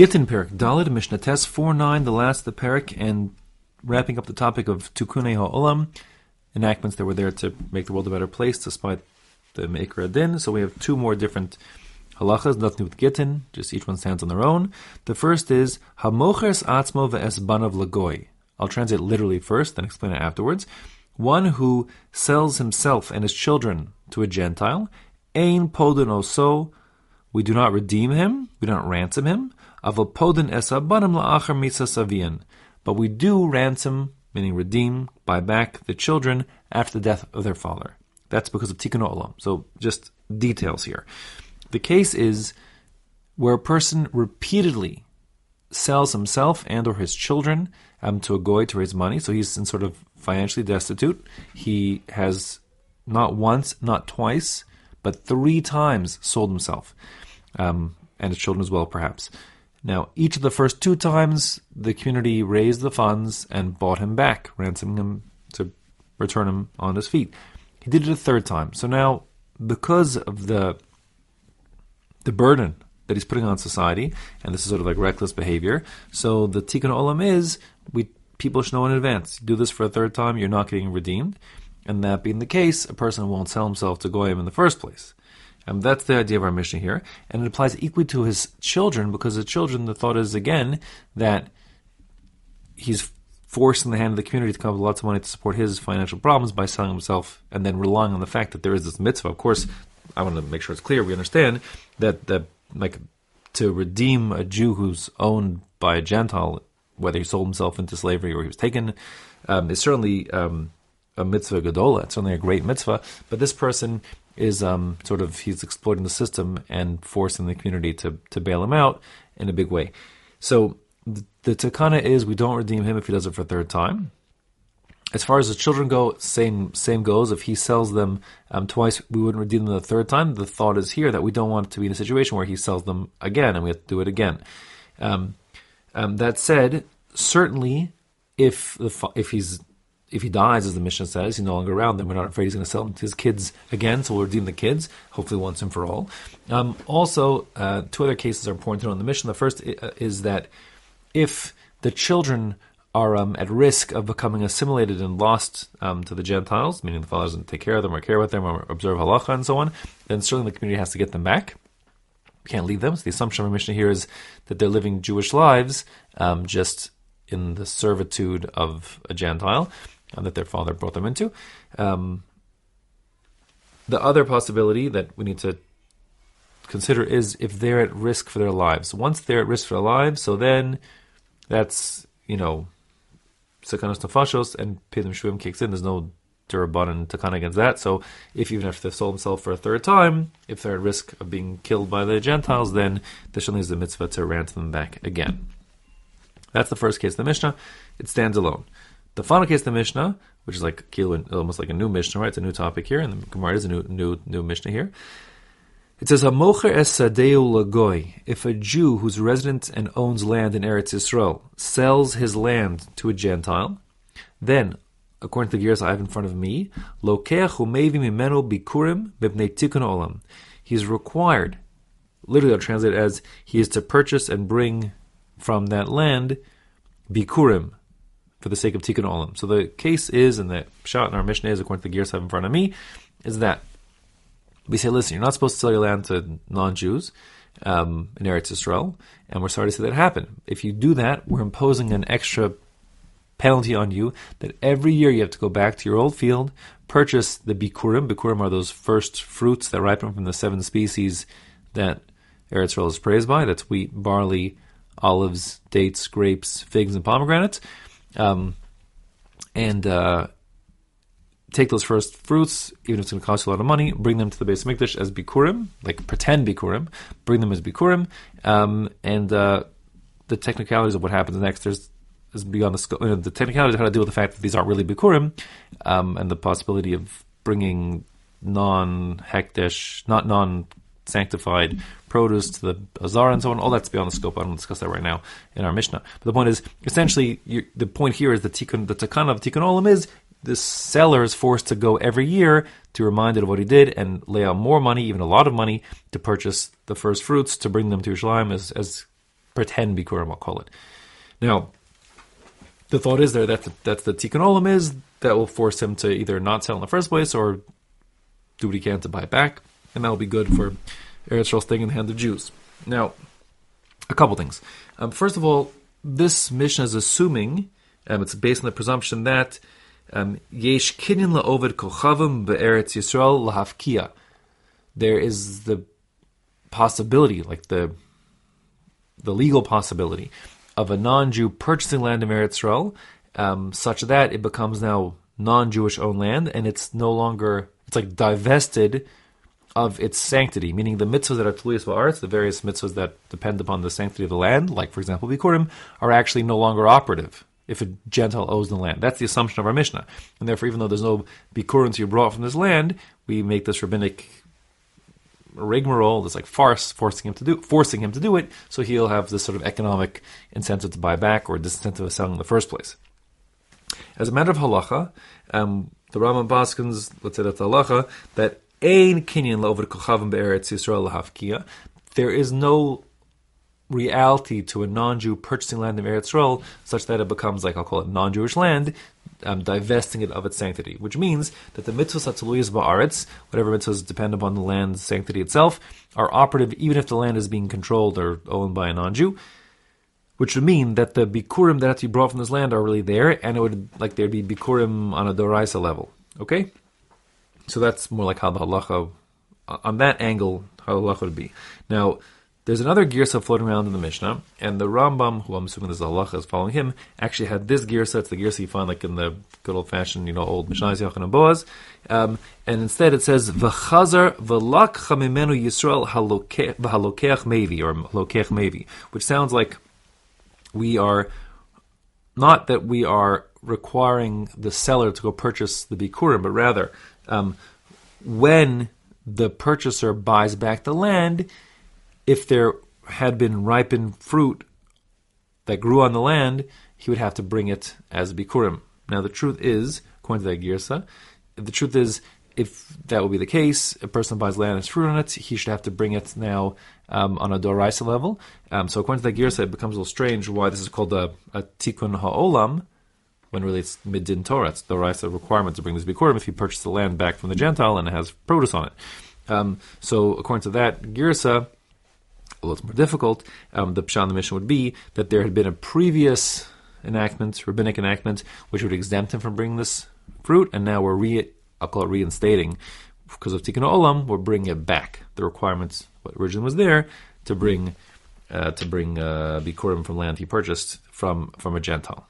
Gittin Perek, Daled Mishnah Test 4 9, the last of the Perek, and wrapping up the topic of Tikkun HaOlam, enactments that were there to make the world a better place despite the Maker Adin. So we have two more different halachas, nothing with Gittin, just each one stands on their own. The first is Hamochers Atzmo Ve'esbanav Lagoy. I'll translate literally first, then explain it afterwards. One who sells himself and his children to a Gentile, Ein Podin Oso, we do not redeem him, we do not ransom him. Avopodin esabanim la'achar savian. But we do ransom, meaning redeem, buy back the children after the death of their father. That's because of tikkun olam. So just details here. The case is where a person repeatedly sells himself and or his children um, to a goy to raise money. So he's in sort of financially destitute. He has not once, not twice, but three times sold himself um, and his children as well, perhaps. Now, each of the first two times, the community raised the funds and bought him back, ransoming him to return him on his feet. He did it a third time. So now, because of the the burden that he's putting on society, and this is sort of like reckless behavior, so the tikkun olam is we people should know in advance. You do this for a third time, you're not getting redeemed, and that being the case, a person won't sell himself to goyim in the first place. And that's the idea of our Mishnah here. And it applies equally to his children, because the children, the thought is again that he's forcing the hand of the community to come up with lots of money to support his financial problems by selling himself and then relying on the fact that there is this mitzvah. Of course, I want to make sure it's clear. We understand that that like to redeem a Jew who's owned by a Gentile, whether he sold himself into slavery or he was taken, um, is certainly um, a mitzvah gadola. It's certainly a great mitzvah. But this person is um, sort of he's exploiting the system and forcing the community to to bail him out in a big way. So the, the takana is we don't redeem him if he does it for a third time. As far as the children go, same same goes. If he sells them um, twice, we wouldn't redeem them the third time. The thought is here that we don't want to be in a situation where he sells them again and we have to do it again. Um, um, that said, certainly if the if he's if he dies, as the Mishnah says, he's no longer around, then we're not afraid he's going to sell his kids again, so we'll redeem the kids, hopefully once and for all. Um, also, uh, two other cases are out in the Mishnah. The first uh, is that if the children are um, at risk of becoming assimilated and lost um, to the Gentiles, meaning the father doesn't take care of them or care about them or observe halacha and so on, then certainly the community has to get them back. We can't leave them. So the assumption of the Mishnah here is that they're living Jewish lives, um, just in the servitude of a Gentile that their father brought them into. Um, the other possibility that we need to consider is if they're at risk for their lives. Once they're at risk for their lives, so then that's, you know, sakanos nefashos and pidyon shvuyim kicks in. There's no d'rabbanan takana against that. So if even if they've sold themselves for a third time, if they're at risk of being killed by the Gentiles, then there certainly is a mitzvah to ransom them back again. That's the first case of the Mishnah. It stands alone. The final case the Mishnah, which is like almost like a new Mishnah, right? It's a new topic here, and the Gemara is a new new new Mishnah here. It says, "A "Hamocher es lagoy." If a Jew who's resident and owns land in Eretz Yisrael sells his land to a Gentile, then, according to the girsa I have in front of me, lokeach umevi mimenu bikurim bibnei tikkun olam. He's required, literally, I'll translate as he is to purchase and bring from that land bikurim for the sake of tikkun olam. So the case is, and the shot in our Mishnah is, according to the girsa I have in front of me, is that we say, listen, you're not supposed to sell your land to non-Jews um, in Eretz Yisrael, and we're sorry to see that happen. If you do that, we're imposing an extra penalty on you that every year you have to go back to your old field, purchase the bikurim. Bikurim are those first fruits that ripen from the seven species that Eretz Yisrael is praised by. That's wheat, barley, olives, dates, grapes, figs, and pomegranates. Um, and uh, take those first fruits, even if it's going to cost you a lot of money, bring them to the Beis Mikdash as bikurim, like pretend bikurim, bring them as bikurim, um, and uh, the technicalities of what happens next. There's is beyond the scope. You know, the technicalities of how to deal with the fact that these aren't really bikurim, um, and the possibility of bringing non-hekdesh, not non sanctified produce to the azar and so on. All that's beyond the scope. I don't discuss that right now in our Mishnah. But the point is, essentially, you, the point here is the tikkun, the of tikkun olam is the seller is forced to go every year to remind it of what he did and lay out more money, even a lot of money, to purchase the first fruits to bring them to Yerushalayim as, as pretend bikurim, I'll call it. Now, the thought is there that the, that the tikkun olam is that will force him to either not sell in the first place or do what he can to buy it back, and that will be good for Eretz staying in the hand of Jews. Now, a couple things. Um, first of all, this Mishnah is assuming, um, it's based on the presumption that um, yesh kinyan la'oved kochavim be'eretz Yisrael lahafkia. There is the possibility, like the the legal possibility, of a non-Jew purchasing land in Eretz Yisrael, um, such that it becomes now non-Jewish owned land, and it's no longer it's like divested of its sanctity, meaning the mitzvahs that are tuliyas ba'aretz, the various mitzvahs that depend upon the sanctity of the land, like for example bikurim, are actually no longer operative if a Gentile owes the land. That's the assumption of our Mishnah, and therefore, even though there's no bikurim to be brought from this land, we make this rabbinic rigmarole, this like farce, forcing him to do forcing him to do it, so he'll have this sort of economic incentive to buy back or disincentive of selling in the first place. As a matter of halacha, um, the Rambam paskens, let's say that's halacha, that ein kinyan oved kochavim be'eretz Yisrael lahafkia. There is no reality to a non-Jew purchasing land in Eretz Yisrael such that it becomes like I'll call it non-Jewish land, um, divesting it of its sanctity. Which means that the mitzvahs atzaluyas ba'aretz, whatever mitzvahs depend upon the land's sanctity itself, are operative even if the land is being controlled or owned by a non-Jew. Which would mean that the bikurim that have to be brought from this land are really there, and it would like there'd be bikurim on a doraisa level. Okay, so that's more like how the halacha on that angle how the halacha would be. Now there's another girsa floating around in the Mishnah, and the Rambam, who I'm assuming this halacha is following him, actually had this girsa. It's the girsa you find like in the good old fashioned, you know, old Mishnah Yachin and Boaz. Um, and instead it says v'chazar v'lak chamimenu Yisrael halokeach mevi or halokeach mevi, which sounds like we are not that we are requiring the seller to go purchase the bikurim, but rather um, when the purchaser buys back the land if there had been ripened fruit that grew on the land, he would have to bring it as bikurim. Now, the truth is, according to that girsa, the truth is, if that would be the case, a person buys land and has fruit on it, he should have to bring it now um, on a doraisa level. Um, so, according to that girsa, it becomes a little strange why this is called a, a tikkun ha'olam, when really it's midin Torah. It's doraisa requirement to bring this bikurim if he purchased the land back from the Gentile and it has produce on it. Um, so, according to that girsa, a little more difficult, um, the Pshan the Mishnah would be that there had been a previous enactment, rabbinic enactment, which would exempt him from bringing this fruit, and now we're re, I'll call it reinstating, because of Tikkun Olam, we're bringing it back. The requirements, what originally was there, to bring uh, to bring uh, Bikurim from land he purchased from from a Gentile.